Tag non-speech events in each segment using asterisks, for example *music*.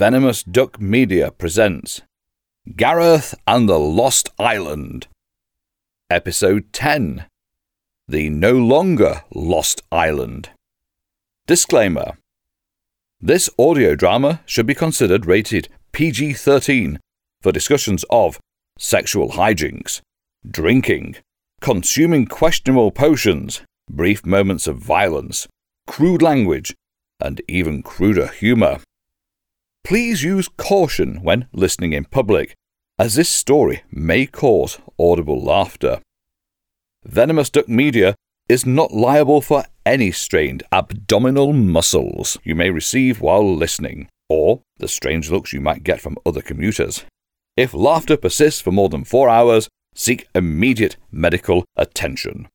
Venomous Duck Media presents Gareth and the Lost Island. Episode 10 The No Longer Lost Island. Disclaimer This audio drama should be considered rated PG 13 for discussions of sexual hijinks, drinking, consuming questionable potions, brief moments of violence, crude language, and even cruder humour. Please use caution when listening in public, as this story may cause audible laughter. Venomous Duck Media is not liable for any strained abdominal muscles you may receive while listening, or the strange looks you might get from other commuters. If laughter persists for more than four hours, seek immediate medical attention.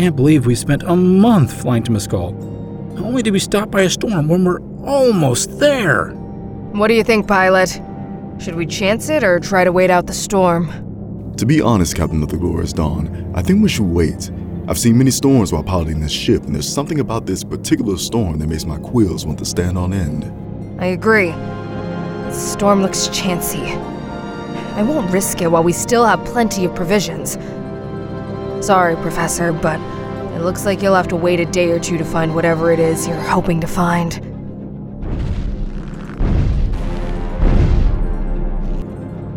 Can't believe we spent a month flying to Mescal, only to be stopped by a storm when we're almost there. What do you think, pilot? Should we chance it or try to wait out the storm? To be honest, Captain of the Glorious Dawn, I think we should wait. I've seen many storms while piloting this ship, and there's something about this particular storm that makes my quills want to stand on end. I agree. The storm looks chancy. I won't risk it while we still have plenty of provisions. Sorry, Professor, but it looks like you'll have to wait a day or two to find whatever it is you're hoping to find.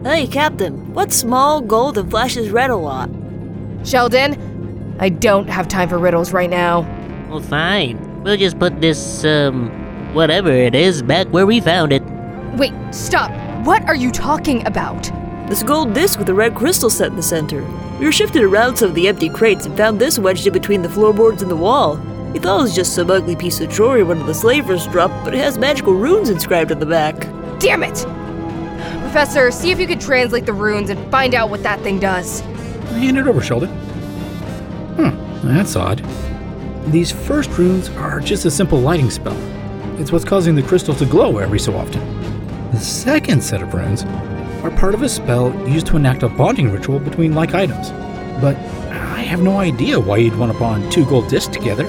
Hey, Captain, what small, gold, and flashes red a lot? Sheldon, I don't have time for riddles right now. Well, fine. We'll just put this, um, whatever it is back where we found it. Wait, stop. What are you talking about? This gold disc with a red crystal set in the center. We were shifted around some of the empty crates and found this wedged in between the floorboards and the wall. We thought it was just some ugly piece of jewelry one of the slavers dropped, but it has magical runes inscribed on the back. Damn it! Professor, see if you could translate the runes and find out what that thing does. Hand it over, Sheldon. Hmm, that's odd. These first runes are just a simple lighting spell. It's what's causing the crystal to glow every so often. The second set of runes are part of a spell used to enact a bonding ritual between like items. But I have no idea why you'd want to bond two gold discs together.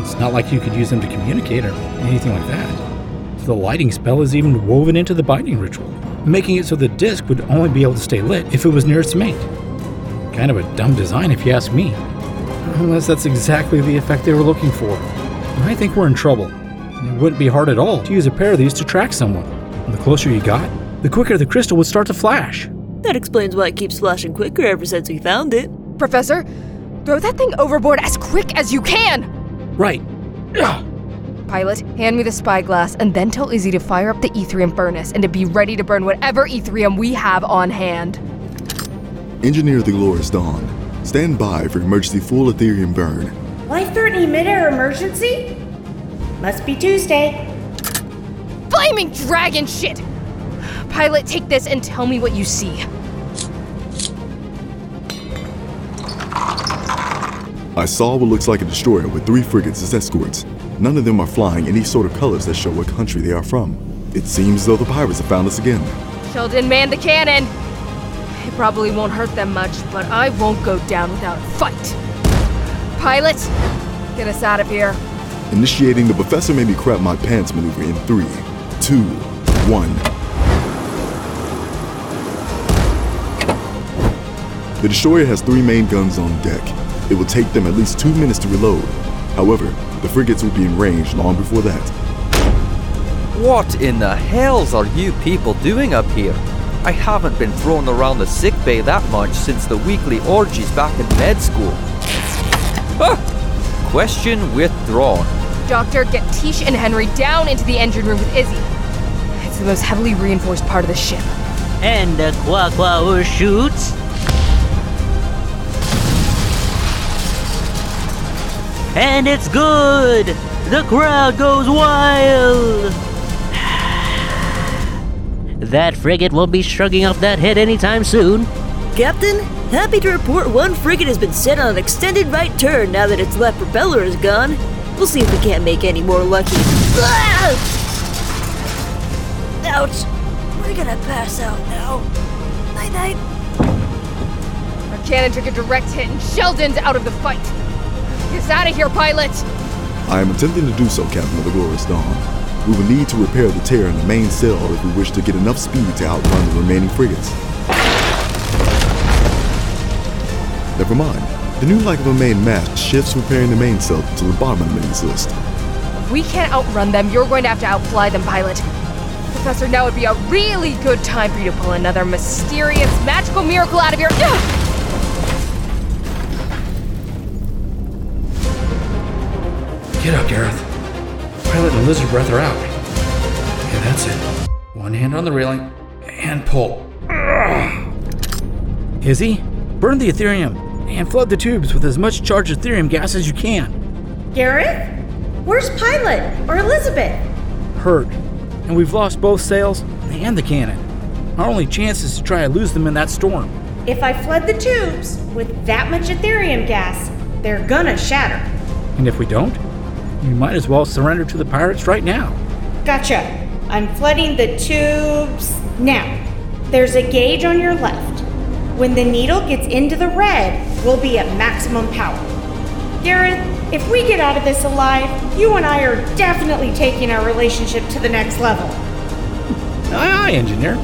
It's not like you could use them to communicate or anything like that. The lighting spell is even woven into the binding ritual, making it so the disc would only be able to stay lit if it was near its mate. Kind of a dumb design if you ask me. Unless that's exactly the effect they were looking for. I think we're in trouble. It wouldn't be hard at all to use a pair of these to track someone. The closer you got, the quicker the crystal would start to flash. That explains why it keeps flashing quicker ever since we found it. Professor, throw that thing overboard as quick as you can! Right. Ugh. Pilot, hand me the spyglass and then tell Izzy to fire up the Etherium furnace and to be ready to burn whatever Etherium we have on hand. Engineer the Glorious Dawn, stand by for emergency full Ethereum burn. Life threatening midair emergency? Must be Tuesday. Flaming dragon shit! Pilot, take this and tell me what you see. I saw what looks like a destroyer with three frigates as escorts. None of them are flying any sort of colors that show what country they are from. It seems as though the pirates have found us again. Sheldon, man the cannon! It probably won't hurt them much, but I won't go down without a fight. Pilot, get us out of here. Initiating the Professor Made Me Crap My Pants maneuver in three, two, one. The destroyer has three main guns on deck. It will take them at least two minutes to reload. However, the frigates will be in range long before that. What in the hells are you people doing up here? I haven't been thrown around the sick bay that much since the weekly orgies back in med school. Ah! Question withdrawn. Doctor, get Tish and Henry down into the engine room with Izzy. It's the most heavily reinforced part of the ship. And the Qua Qua shoots. And it's good! The crowd goes wild! *sighs* That frigate won't be shrugging off that hit anytime soon. Captain, happy to report one frigate has been set on an extended right turn now that its left propeller is gone. We'll see if we can't make any more lucky. Ah! *sighs* Ouch! We're gonna pass out now. Night night. Our cannon took a direct hit and Sheldon's out of the fight. Get us out of here, pilot! I am attempting to do so, Captain of the Glorious Dawn. We will need to repair the tear in the main cell if we wish to get enough speed to outrun the remaining frigates. Never mind. The new like of a main mast shifts repairing the main cell to the bottom of the mains list. If we can't outrun them, you're going to have to outfly them, pilot. Professor, now would be a really good time for you to pull another mysterious, magical miracle out of your. Get up, Gareth. Pilot and lizard breath are out. Okay, that's it. One hand on the railing and pull. Izzy, burn the Ethereum and flood the tubes with as much charged Ethereum gas as you can. Gareth? Where's Pilot or Elizabeth? Hurt. And we've lost both sails and the cannon. Our only chance is to try to lose them in that storm. If I flood the tubes with that much Ethereum gas, they're gonna shatter. And if we don't, we might as well surrender to the pirates right now. Gotcha. I'm flooding the tubes now. There's a gauge on your left. When the needle gets into the red, we'll be at maximum power. Gareth, if we get out of this alive, you and I are definitely taking our relationship to the next level. Aye, aye, engineer.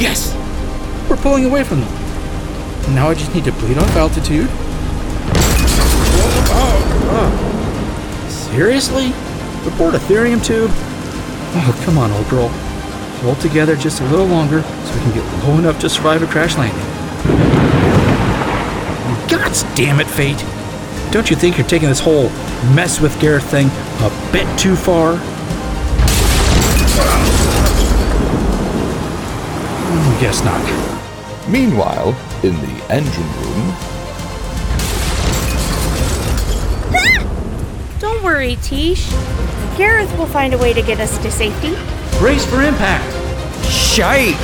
Yes! We're pulling away from them. Now I just need to bleed off altitude. Seriously? Report Ethereum tube? Oh, come on, old girl. Hold together just a little longer so we can get low enough to survive a crash landing. God damn it, Fate! Don't you think you're taking this whole mess with Gareth thing a bit too far? Hmm, Guess not. Meanwhile, in the engine room, Don't worry, Tish. Gareth will find a way to get us to safety. Brace for impact! Shite!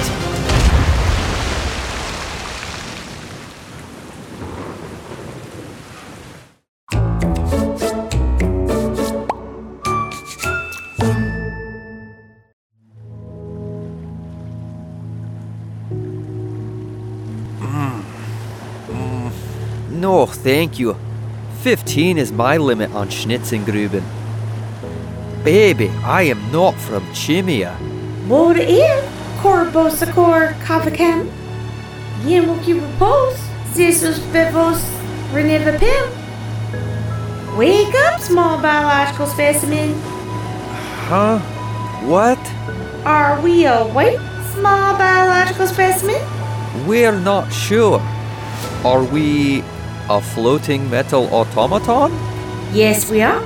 Mm. Mm. No, thank you. 15 is my limit on Schnitzengruben. Baby, I am not from Chimia. Would ir Corbosacor Kavacam. Yemuki repose. Zisus bevos renivapim. Wake up, small biological specimen. Huh? What? Are we awake, small biological specimen? We're not sure. Are we a floating metal automaton? Yes, we are.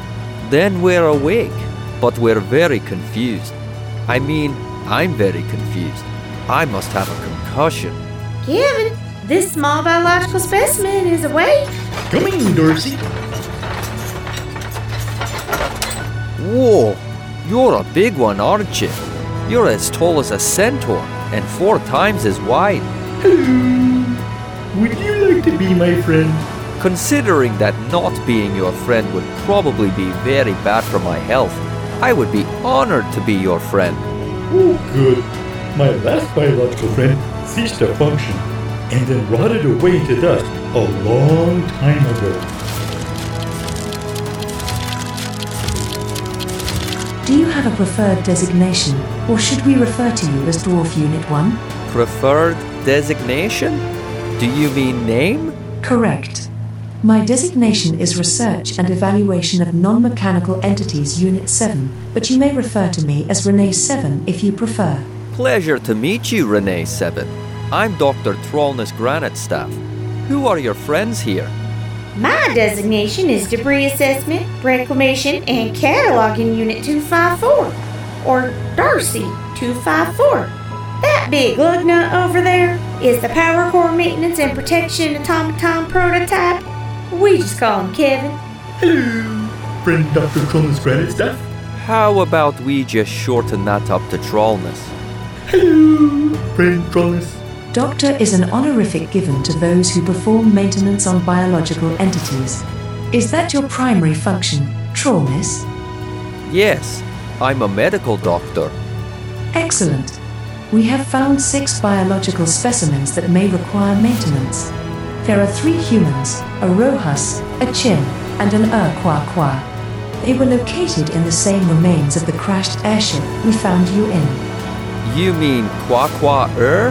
Then we're awake, but we're very confused. I mean, I'm very confused. I must have a concussion. Kevin, this small biological specimen is awake. Come in, Darcy. Whoa, you're a big one, aren't you? You're as tall as a centaur and four times as wide. Would you like to be my friend? Considering that not being your friend would probably be very bad for my health, I would be honored to be your friend. Oh, good. My last biological friend ceased to function and then rotted away to dust a long time ago. Do you have a preferred designation, or should we refer to you as Dwarf Unit 1? Preferred designation? Do you mean name? Correct. My designation is Research and Evaluation of Non-Mechanical Entities Unit 7, but you may refer to me as Renee 7 if you prefer. Pleasure to meet you, Renee Seven. I'm Dr. Trollness Granite Staff. Who are your friends here? My designation is Debris Assessment, Reclamation, and Cataloging Unit 254, or Darcy 254. That big lug nut over there is the Power Core Maintenance and Protection Automaton Prototype. We just call him Kevin. Hello, friend Dr. Cronus Granite Staff. How about we just shorten that up to Trollness? Hello, friend Trollus. Doctor is an honorific given to those who perform maintenance on biological entities. Is that your primary function, Trollness? Yes, I'm a medical doctor. Excellent. We have found six biological specimens that may require maintenance. There are three humans, a Rohus, a Chin, and an Ur Kwa Kwa. They were located in the same remains of the crashed airship we found you in. You mean Kwa Kwa Er?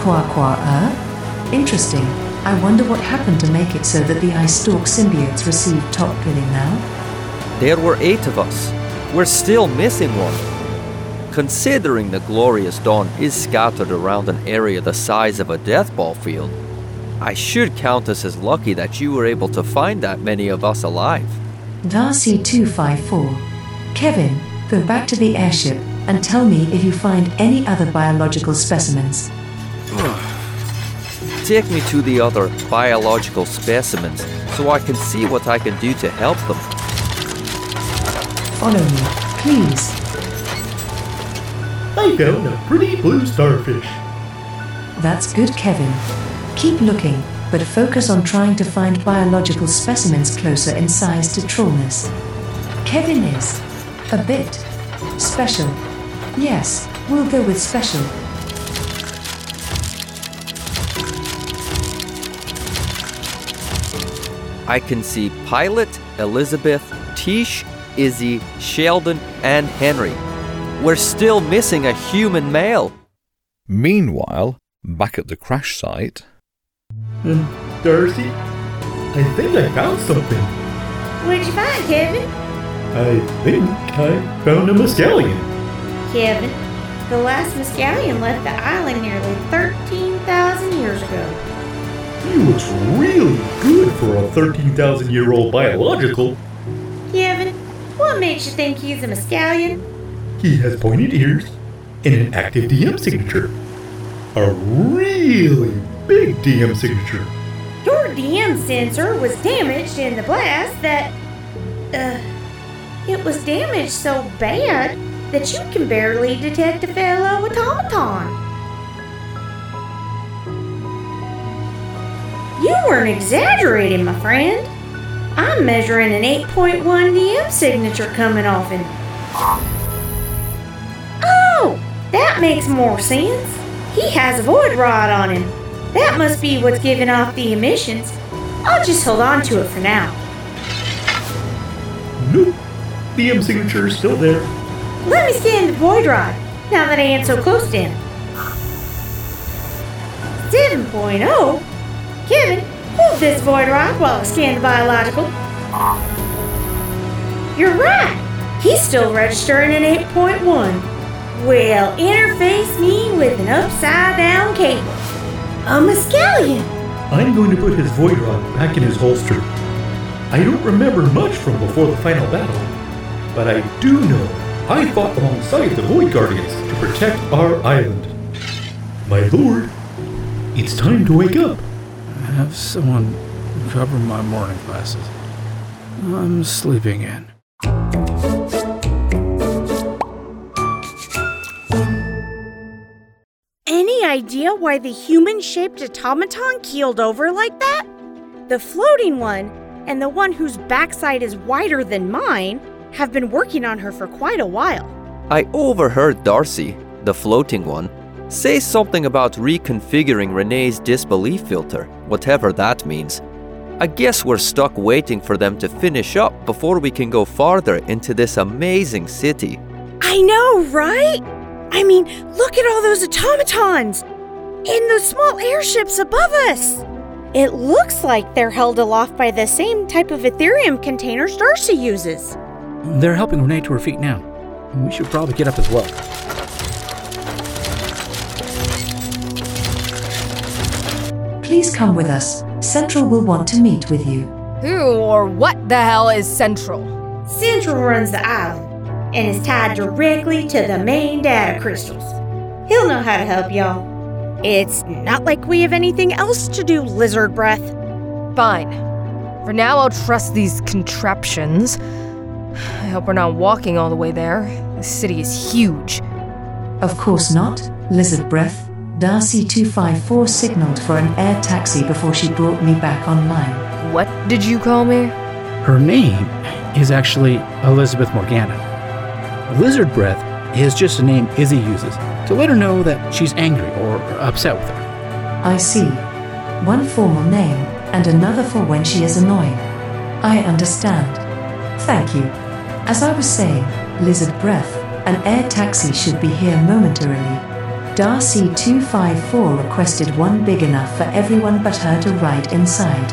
Kwa Kwa Ur? Interesting. I wonder what happened to make it so that the Ice Stalk symbiotes receive top billing now. There were eight of us. We're still missing one. Considering the glorious dawn is scattered around an area the size of a death ball field, I should count us as lucky that you were able to find that many of us alive. Darcy 254. Kevin, go back to the airship and tell me if you find any other biological specimens. *sighs* Take me to the other biological specimens so I can see what I can do to help them. Follow me, please. I found a pretty blue starfish. That's good, Kevin. Keep looking, but focus on trying to find biological specimens closer in size to Trollness. Kevin is a bit special. Yes, we'll go with special. I can see Pilot, Elizabeth, Tish, Izzy, Sheldon, and Henry. We're still missing a human male. Meanwhile, back at the crash site, Mm. And Darcy, I think I found something. What'd you find, Kevin? I think I found a Muscalion. Kevin, the last Muscalion left the island nearly 13,000 years ago. He looks really good for a 13,000 year old biological. Kevin, what makes you think he's a Muscalion? He has pointed ears and an active DM signature. A really big DM signature. Your DM sensor was damaged in the blast that. Uh. It was damaged so bad that you can barely detect a fellow automaton. You weren't exaggerating, my friend. I'm measuring an 8.1 DM signature coming off him. Oh, that makes more sense. He has a void rod on him. That must be what's giving off the emissions. I'll just hold on to it for now. Nope. DM signature is still there. Let me scan the void rod, now that I ain't so close to him. 7.0? Kevin, hold this void rod while I scan the biological. You're right. He's still registering an 8.1. Well, interface me with an upside down cable. A Muscalion. I'm going to put his void rod back in his holster. I don't remember much from before the final battle, but I do know I fought alongside the Void Guardians to protect our island. My lord, it's time to wake up. Have someone cover my morning glasses. I'm sleeping in. Idea why the human shaped automaton keeled over like that? The floating one and the one whose backside is wider than mine have been working on her for quite a while. I overheard Darcy, the floating one, say something about reconfiguring Renee's disbelief filter, whatever that means. I guess we're stuck waiting for them to finish up before we can go farther into this amazing city. I know, right? I mean, look at all those automatons! And those small airships above us! It looks like they're held aloft by the same type of Ethereum containers Darcy uses. They're helping Renee to her feet now. We should probably get up as well. Please come with us. Central will want to meet with you. Who or what the hell is Central? Central runs the island and is tied directly to the main data crystals. He'll know how to help y'all. It's not like we have anything else to do, lizard breath. Fine. For now, I'll trust these contraptions. I hope we're not walking all the way there. The city is huge. Of course not, Lizard Breath. Darcy 254 signaled for an air taxi before she brought me back online. What did you call me? Her name is actually Elizabeth Morgana. Lizard Breath is just a name Izzy uses to let her know that she's angry or upset with her. I see. One formal name and another for when she is annoying. I understand. Thank you. As I was saying, Lizard Breath, an air taxi should be here momentarily. Darcy 254 requested one big enough for everyone but her to ride inside.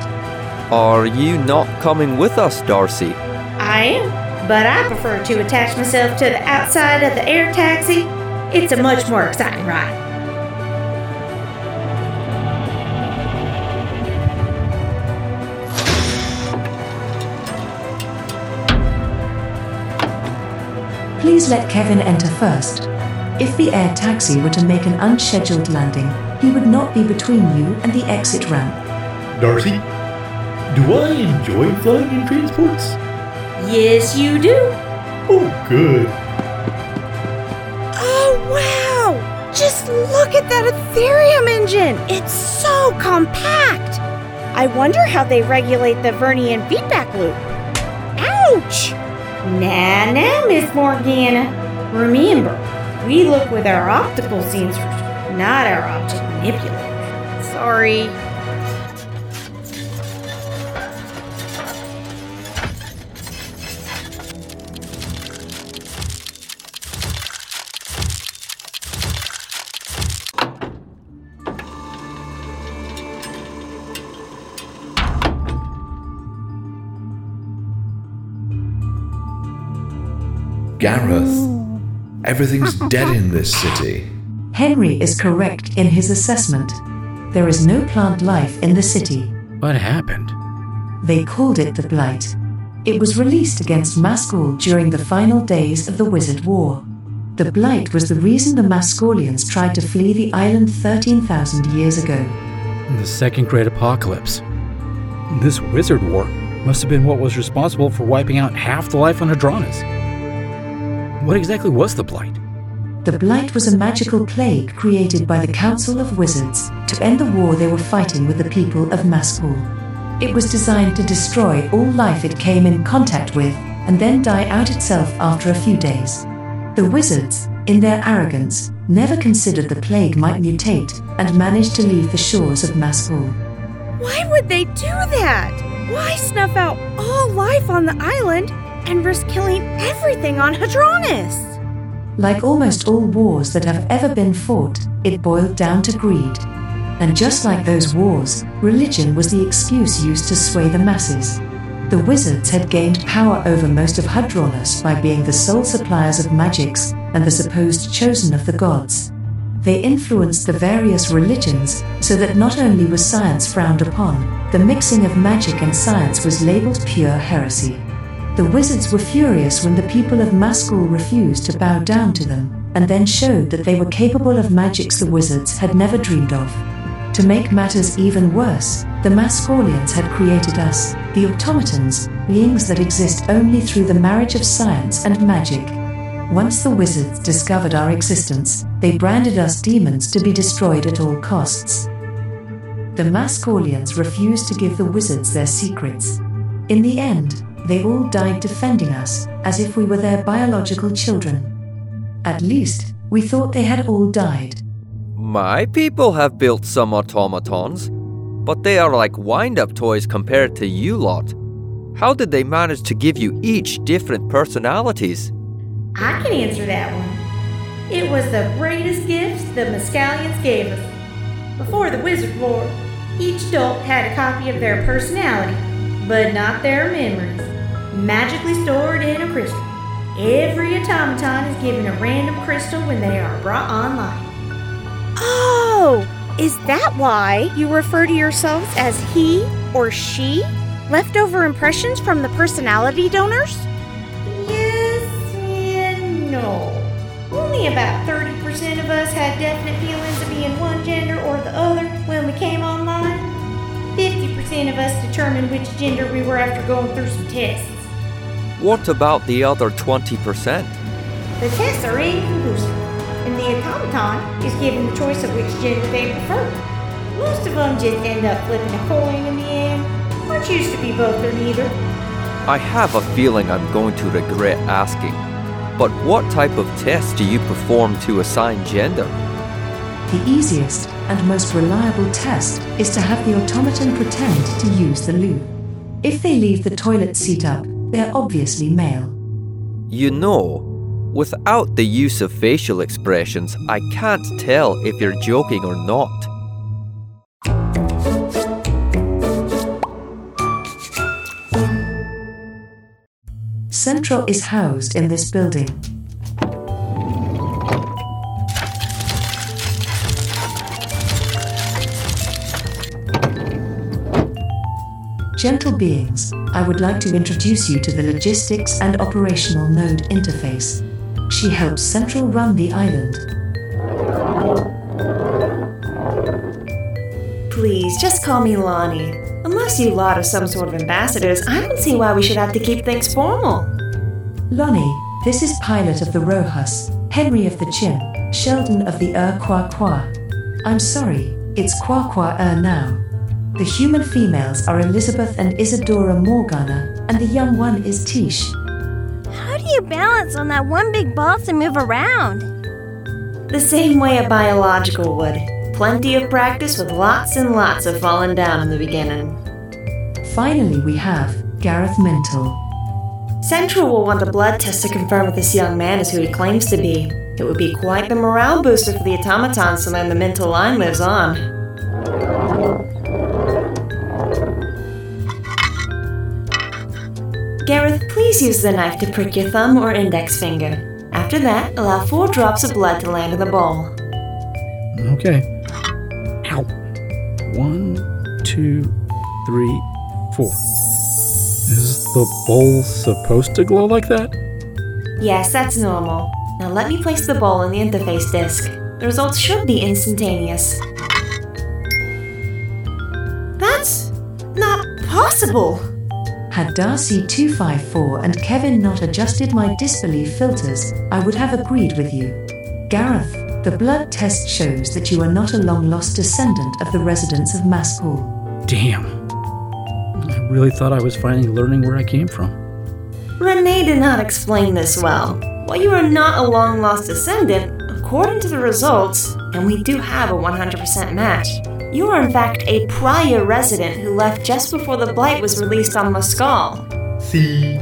Are you not coming with us, Darcy? I am, but I prefer to attach myself to the outside of the air taxi. It's a much more exciting ride. Please let Kevin enter first. If the air taxi were to make an unscheduled landing, he would not be between you and the exit ramp. Darcy, do I enjoy flying in transports? Yes, you do. Oh, good. Oh, wow! Just look at that Ethereum engine! It's so compact! I wonder how they regulate the Vernian feedback loop. Ouch! Nah, nah, Miss Morgana. Remember, we look with our optical sensors, not our optic manipulators. Sorry. Gareth, everything's *laughs* dead in this city. Henry is correct in his assessment. There is no plant life in the city. What happened? They called it the Blight. It was released against Mascul during the final days of the Wizard War. The Blight was the reason the Mascolians tried to flee the island 13,000 years ago. The Second Great Apocalypse. This wizard war must have been what was responsible for wiping out half the life on Hadronis. What exactly was the Blight? The Blight was a magical plague created by the Council of Wizards to end the war they were fighting with the people of Mascul. It was designed to destroy all life it came in contact with and then die out itself after a few days. The wizards, in their arrogance, never considered the plague might mutate and managed to leave the shores of Mascul. Why would they do that? Why snuff out all life on the island and risk killing everything on Hadronis? Like almost all wars that have ever been fought, it boiled down to greed. And just like those wars, religion was the excuse used to sway the masses. The wizards had gained power over most of Hadronis by being the sole suppliers of magics and the supposed chosen of the gods. They influenced the various religions so that not only was science frowned upon, the mixing of magic and science was labeled pure heresy. The wizards were furious when the people of Mascul refused to bow down to them, and then showed that they were capable of magics the wizards had never dreamed of. To make matters even worse, the Mascolians had created us, the automatons, beings that exist only through the marriage of science and magic. Once the wizards discovered our existence, they branded us demons to be destroyed at all costs. The Mascolians refused to give the wizards their secrets. In the end, they all died defending us, as if we were their biological children. At least, we thought they had all died. My people have built some automatons, but they are like wind up toys compared to you lot. How did they manage to give you each different personalities? I can answer that one. It was the greatest gift the Mescalians gave us. Before the Wizard War, each adult had a copy of their personality, but not their memories, magically stored in a crystal. Every automaton is given a random crystal when they are brought online. Oh, is that why you refer to yourselves as he or she? Leftover impressions from the personality donors? Yes and no. Only about 30% of us had definite feelings of being one gender or the other when we came online. 50% of us determined which gender we were after going through some tests. What about the other 20%? The tests are inconclusive, and the automaton is given the choice of which gender they prefer. Most of them just end up flipping a coin in the end, or choose to be both or neither. I have a feeling I'm going to regret asking. But what type of test do you perform to assign gender? The easiest and most reliable test is to have the automaton pretend to use the loo. If they leave the toilet seat up, they're obviously male. You know, without the use of facial expressions, I can't tell if you're joking or not. Central is housed in this building. Gentle beings, I would like to introduce you to the logistics and operational node interface. She helps Central run the island. Please, just call me Lonnie. Unless you lot are some sort of ambassadors, I don't see why we should have to keep things formal. Lonnie, this is pilot of the Rojas, Henry of the Chin, Sheldon of the Ur Qua Qua. I'm sorry, it's Qua Qua Ur now. The human females are Elizabeth and Isadora Morgana, and the young one is Tish. How do you balance on that one big ball to move around? The same way a biological would. Plenty of practice with lots and lots of falling down in the beginning. Finally, we have Gareth Mintel. Central will want a blood test to confirm if this young man is who he claims to be. It would be quite the morale booster for the automatons to learn the Mintel line lives on. Gareth, please use the knife to prick your thumb or index finger. After that, allow four drops of blood to land in the bowl. Okay. Ow. One, two, three, four. Is the bowl supposed to glow like that? Yes, that's normal. Now let me place the bowl in the interface disk. The results should be instantaneous. That's not possible. Had Darcy 254 and Kevin not adjusted my disbelief filters, I would have agreed with you. Gareth, the blood test shows that you are not a long lost descendant of the residents of Maspul. Damn. I really thought I was finally learning where I came from. Renee did not explain this well. While you are not a long lost descendant, according to the results, and we do have a 100% match, you are in fact a prior resident who left just before the blight was released on Mescal. See,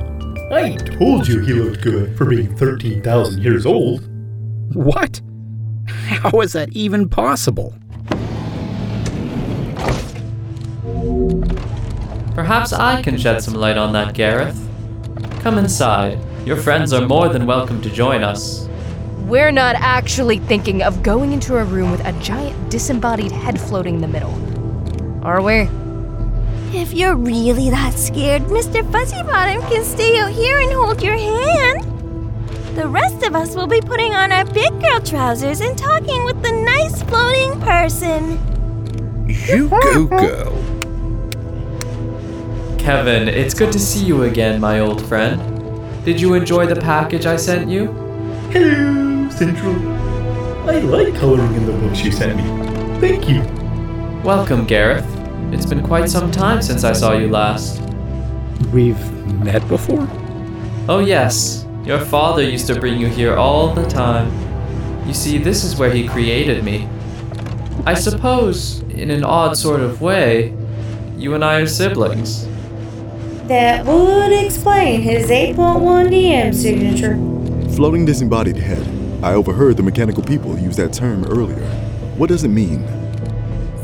I told you he looked good for being 13,000 years old. What? How is that even possible? Perhaps I can shed some light on that, Gareth. Come inside. Your friends are more than welcome to join us. We're not actually thinking of going into a room with a giant disembodied head floating in the middle. Are we? If you're really that scared, Mr. Fuzzybottom can stay out here and hold your hand. The rest of us will be putting on our big girl trousers and talking with the nice floating person. You go, girl. Kevin, it's good to see you again, my old friend. Did you enjoy the package I sent you? Hello, Central. I like coloring in the books you sent me. Thank you. Welcome, Gareth. It's been quite some time since I saw you last. We've met before? Oh, yes. Your father used to bring you here all the time. You see, this is where he created me. I suppose, in an odd sort of way, you and I are siblings. That would explain his 8.1 DM signature. Floating disembodied head. I overheard the mechanical people use that term earlier. What does it mean?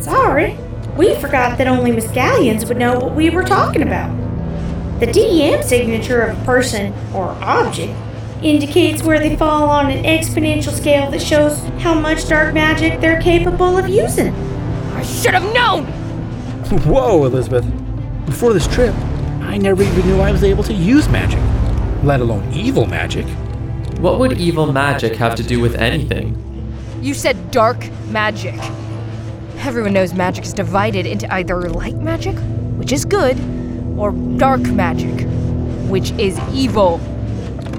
Sorry, we forgot that only Mescalians would know what we were talking about. The DEM signature of a person or object indicates where they fall on an exponential scale that shows how much dark magic they're capable of using. I should have known! *laughs* Whoa, Elizabeth. Before this trip, I never even knew I was able to use magic, let alone evil magic. What would evil magic have to do with anything? You said dark magic. Everyone knows magic is divided into either light magic, which is good, or dark magic, which is evil.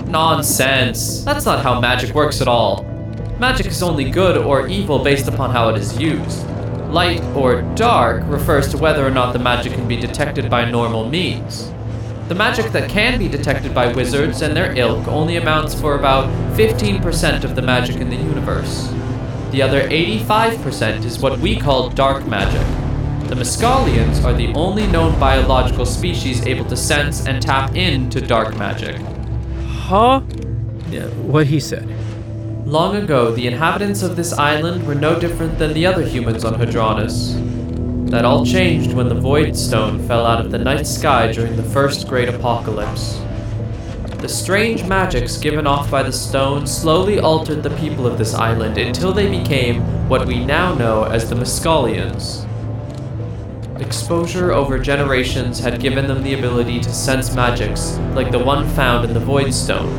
Nonsense. That's not how magic works at all. Magic is only good or evil based upon how it is used. Light or dark refers to whether or not the magic can be detected by normal means. The magic that can be detected by wizards and their ilk only amounts for about 15% of the magic in the universe. The other 85% is what we call dark magic. The Mescalians are the only known biological species able to sense and tap into dark magic. Huh? Yeah, what he said. Long ago, the inhabitants of this island were no different than the other humans on Hadronis. That all changed when the Void Stone fell out of the night sky during the first great apocalypse. The strange magics given off by the stone slowly altered the people of this island until they became what we now know as the Mescalians. Exposure over generations had given them the ability to sense magics, like the one found in the Void Stone.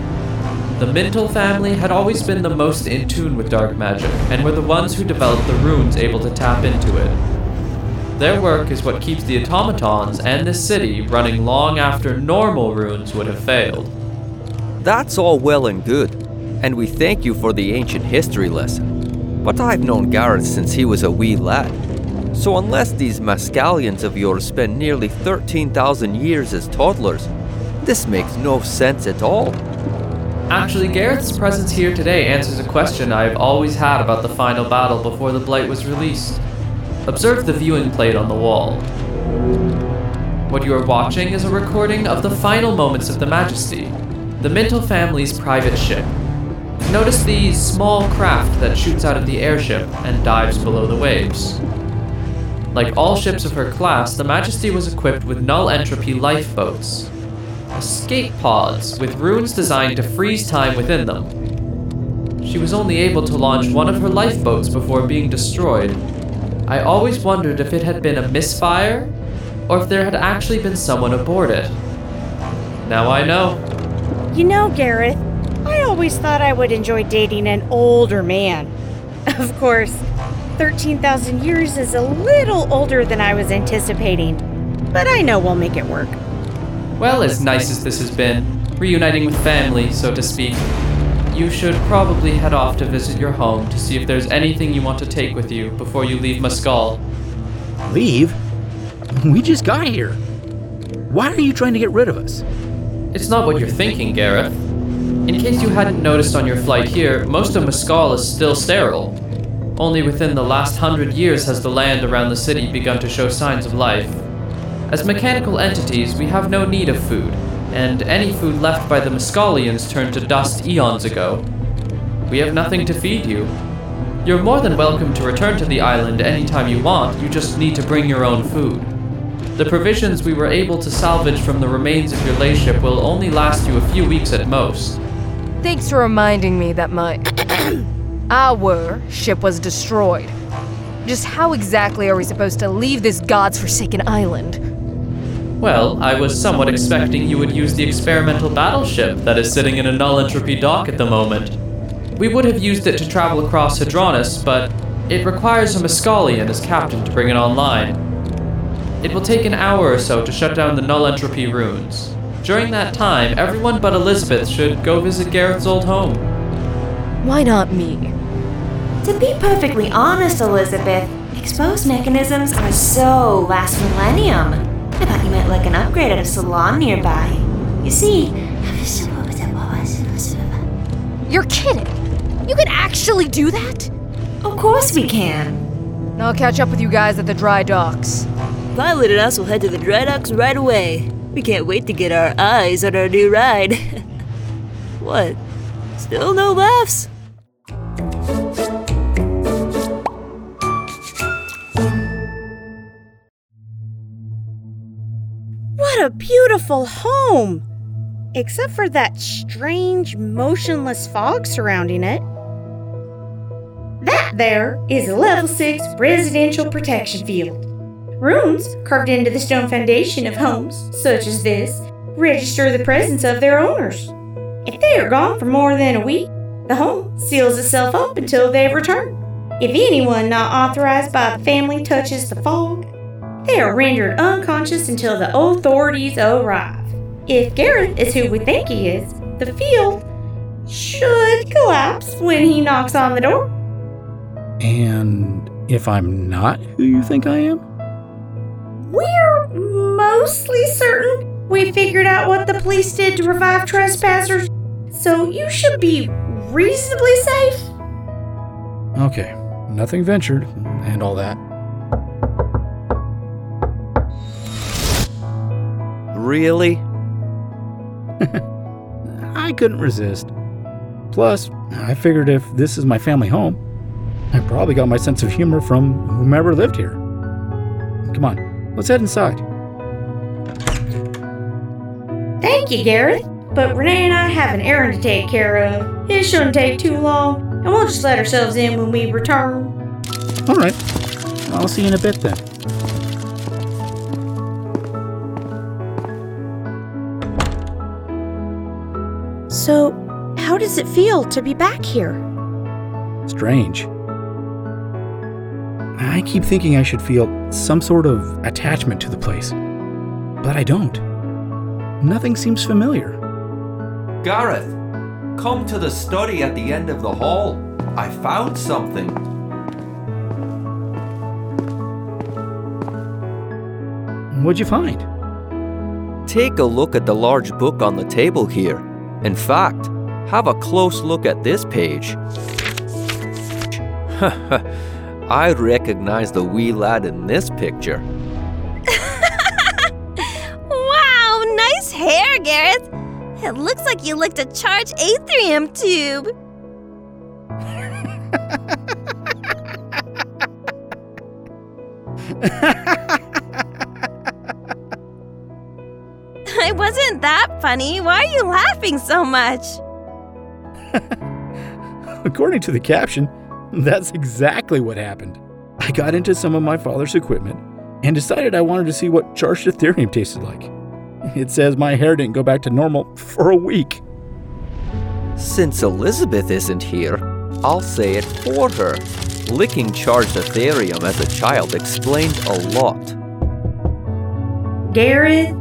The Mintel family had always been the most in tune with dark magic, and were the ones who developed the runes able to tap into it. Their work is what keeps the automatons and this city running long after normal runes would have failed. That's all well and good, and we thank you for the ancient history lesson. But I've known Gareth since he was a wee lad. So unless these Mescalians of yours spent nearly 13,000 years as toddlers, this makes no sense at all. Actually, Gareth's presence here today answers a question I have always had about the final battle before the Blight was released. Observe the viewing plate on the wall. What you are watching is a recording of the final moments of the Majesty, the Mintel family's private ship. Notice the small craft that shoots out of the airship and dives below the waves. Like all ships of her class, the Majesty was equipped with null entropy lifeboats, escape pods with runes designed to freeze time within them. She was only able to launch one of her lifeboats before being destroyed. I always wondered if it had been a misfire, or if there had actually been someone aboard it. Now I know. You know, Gareth, I always thought I would enjoy dating an older man. *laughs* Of course, 13,000 years is a little older than I was anticipating, but I know we'll make it work. Well, as nice as this has been, reuniting with family, so to speak, you should probably head off to visit your home to see if there's anything you want to take with you before you leave Muscal. Leave? We just got here. Why are you trying to get rid of us? It's not what you're thinking, Gareth. In case you hadn't noticed on your flight here, most of Muscal is still sterile. Only within the last hundred years has the land around the city begun to show signs of life. As mechanical entities, we have no need of food, and any food left by the Mescalians turned to dust eons ago. We have nothing to feed you. You're more than welcome to return to the island anytime you want, you just need to bring your own food. The provisions we were able to salvage from the remains of your layship will only last you a few weeks at most. Thanks for reminding me that my. *coughs* our ship was destroyed. Just how exactly are we supposed to leave this god's forsaken island? Well, I was somewhat expecting you would use the experimental battleship that is sitting in a null entropy dock at the moment. We would have used it to travel across Hadronis, but it requires a Mescalian as captain to bring it online. It will take an hour or so to shut down the null entropy runes. During that time, everyone but Elizabeth should go visit Gareth's old home. Why not me? To be perfectly honest, Elizabeth, exposed mechanisms are so last millennium. I thought you meant like an upgrade at a salon nearby. You see, You're kidding! You can actually do that? of course we can. I'll catch up with you guys at the dry docks. Violet and us will head to the dry docks right away. We can't wait to get our eyes on our new ride. *laughs* what? Still no laughs? A beautiful home! Except for that strange, motionless fog surrounding it. That there is a level 6 residential protection field. Runes carved into the stone foundation of homes, such as this, register the presence of their owners. If they are gone for more than a week, the home seals itself up until they return. If anyone not authorized by the family touches the fog, they are rendered unconscious until the authorities arrive. if Gareth is who we think he is, the field should collapse when he knocks on the door. And if I'm not who you think I am? We're mostly certain we figured out what the police did to revive trespassers, so you should be reasonably safe. Okay, nothing ventured and all that. Really? *laughs* I couldn't resist. Plus, I figured if this is my family home, I probably got my sense of humor from whomever lived here. Come on, let's head inside. Thank you, Gareth. But Renee and I have an errand to take care of. It shouldn't take too long, and we'll just let ourselves in when we return. All right, I'll see you in a bit then. So, how does it feel to be back here? Strange. I keep thinking I should feel some sort of attachment to the place, but I don't. Nothing seems familiar. Gareth, come to the study at the end of the hall. I found something. What'd you find? Take a look at the large book on the table here. In fact, have a close look at this page. *laughs* I recognize the wee lad in this picture. *laughs* Wow, nice hair, Gareth. It looks like you licked a charged atrium tube. Funny. Why are you laughing so much? *laughs* According to the caption, that's exactly what happened. I got into some of my father's equipment and decided I wanted to see what charged ethereum tasted like. It says my hair didn't go back to normal for a week. Since Elizabeth isn't here, I'll say it for her. Licking charged ethereum as a child explained a lot. Gareth,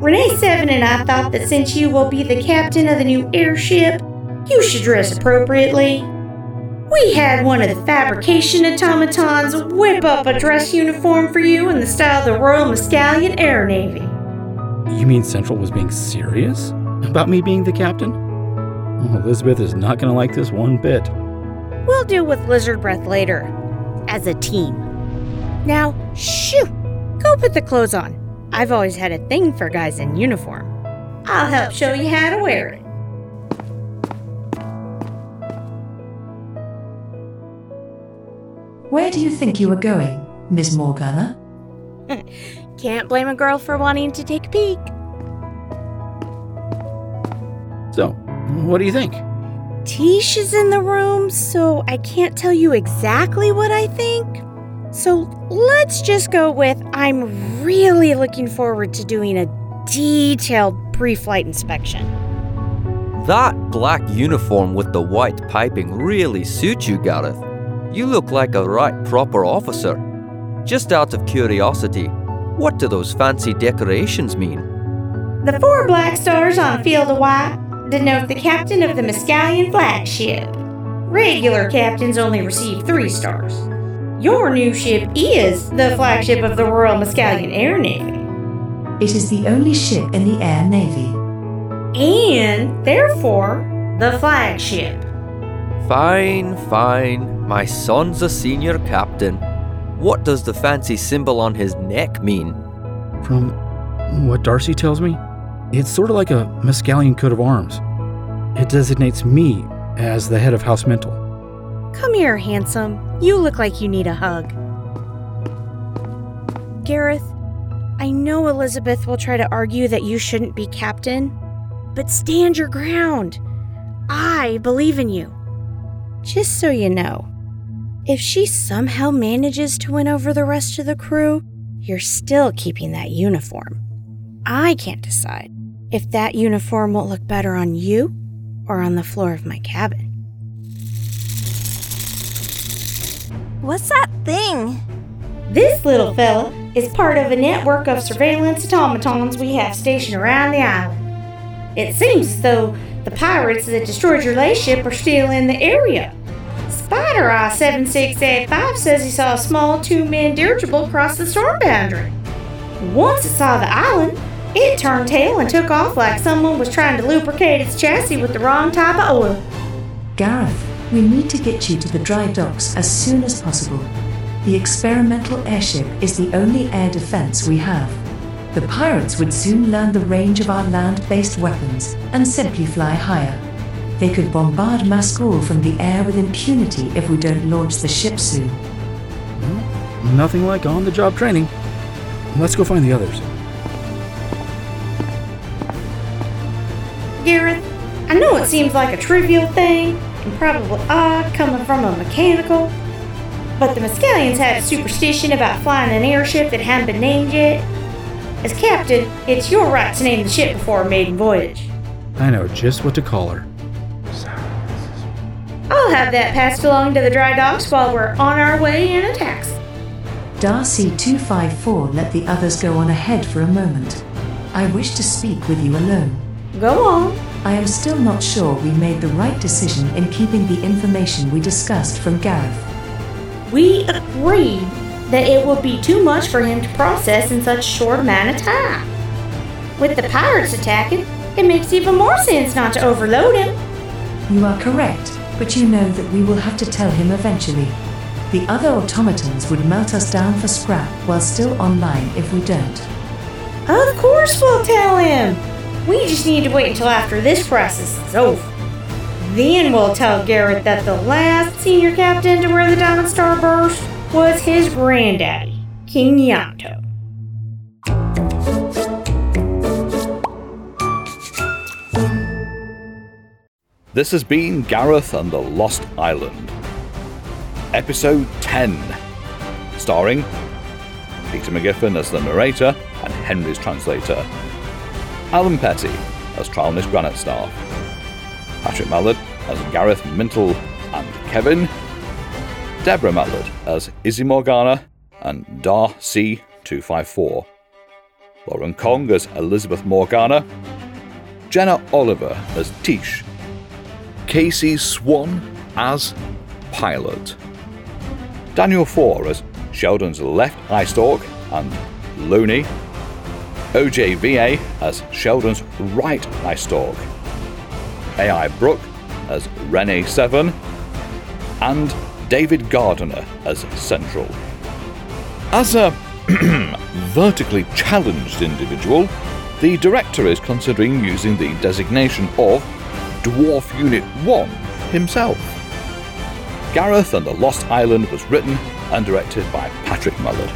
Renee Seven and I thought that since you will be the captain of the new airship, you should dress appropriately. We had one of the fabrication automatons whip up a dress uniform for you in the style of the Royal Muscalian Air Navy. You mean Central was being serious about me being the captain? Oh, Elizabeth is not going to like this one bit. We'll deal with lizard breath later, as a team. Now, shoo! Go put the clothes on. I've always had a thing for guys in uniform. I'll help show you how to wear it. Where do you think you are going, Miss Morgana? *laughs* Can't blame a girl for wanting to take a peek. So, what do you think? Tish is in the room, so I can't tell you exactly what I think. So let's just go with I'm really looking forward to doing a detailed pre flight inspection. That black uniform with the white piping really suits you, Gareth. You look like a right proper officer. Just out of curiosity, what do those fancy decorations mean? The four black stars on a field of white denote the captain of the Muscalian flagship. Regular captains only receive three stars. Your new ship is the flagship of the Royal Muscalian Air Navy. It is the only ship in the Air Navy. And, therefore, the flagship. Fine, fine. My son's a senior captain. What does the fancy symbol on his neck mean? From what Darcy tells me, it's sort of like a Mescalian coat of arms. It designates me as the head of House Mintel. Come here, handsome. You look like you need a hug. Gareth, I know Elizabeth will try to argue that you shouldn't be captain, but stand your ground. I believe in you. Just so you know, if she somehow manages to win over the rest of the crew, you're still keeping that uniform. I can't decide if that uniform will look better on you or on the floor of my cabin. What's that thing? This little fella is part of a network of surveillance automatons we have stationed around the island. It seems as though the pirates that destroyed your layship are still in the area. Spider Eye 7685 says he saw a small two man dirigible cross the storm boundary. Once it saw the island, it turned tail and took off like someone was trying to lubricate its chassis with the wrong type of oil. Gareth, we need to get you to the dry docks as soon as possible. The experimental airship is the only air defense we have. The pirates would soon learn the range of our land based weapons and simply fly higher. They could bombard Maskul from the air with impunity if we don't launch the ship soon. Nothing like on the job training. Let's go find the others. Gareth, I know it seems like a trivial thing and probably odd coming from a mechanical, but the Mescalians had a superstition about flying an airship that hadn't been named yet. As captain, it's your right to name the ship before a maiden voyage. I know just what to call her. I'll have that passed along to the dry docks while we're on our way in a taxi. Darcy 254 let the others go on ahead for a moment. I wish to speak with you alone. Go on. I am still not sure we made the right decision in keeping the information we discussed from Gareth. We agreed that it would be too much for him to process in such a short amount of time. With the pirates attacking, it makes even more sense not to overload him. You are correct, but you know that we will have to tell him eventually. The other automatons would melt us down for scrap while still online if we don't. Of course we'll tell him. We just need to wait until after this crisis is over. Oh. Then we'll tell Garrett that the last senior captain to wear the Diamond Star Burst was his granddaddy, King Yamato. This has been Gareth and the Lost Island. Episode 10. Starring Peter McGiffin as the narrator and Henry's translator. Alan Petty as Trialness Granite Staff. Patrick Mallard as Gareth Mintel and Kevin. Deborah Mallard as Izzy Morgana and Darcy 254. Lauren Kong as Elizabeth Morgana. Jenna Oliver as Tish. Casey Swan as Pilot. Daniel Four as Sheldon's left eye stalk and Looney. OJVA as Sheldon's right eye stalk. AI Brooke as Renee Seven. And David Gardiner as Central. As a *clears throat* vertically challenged individual, the director is considering using the designation of Dwarf Unit 1 himself. Gareth and the Lost Island was written and directed by Patrick Mallard.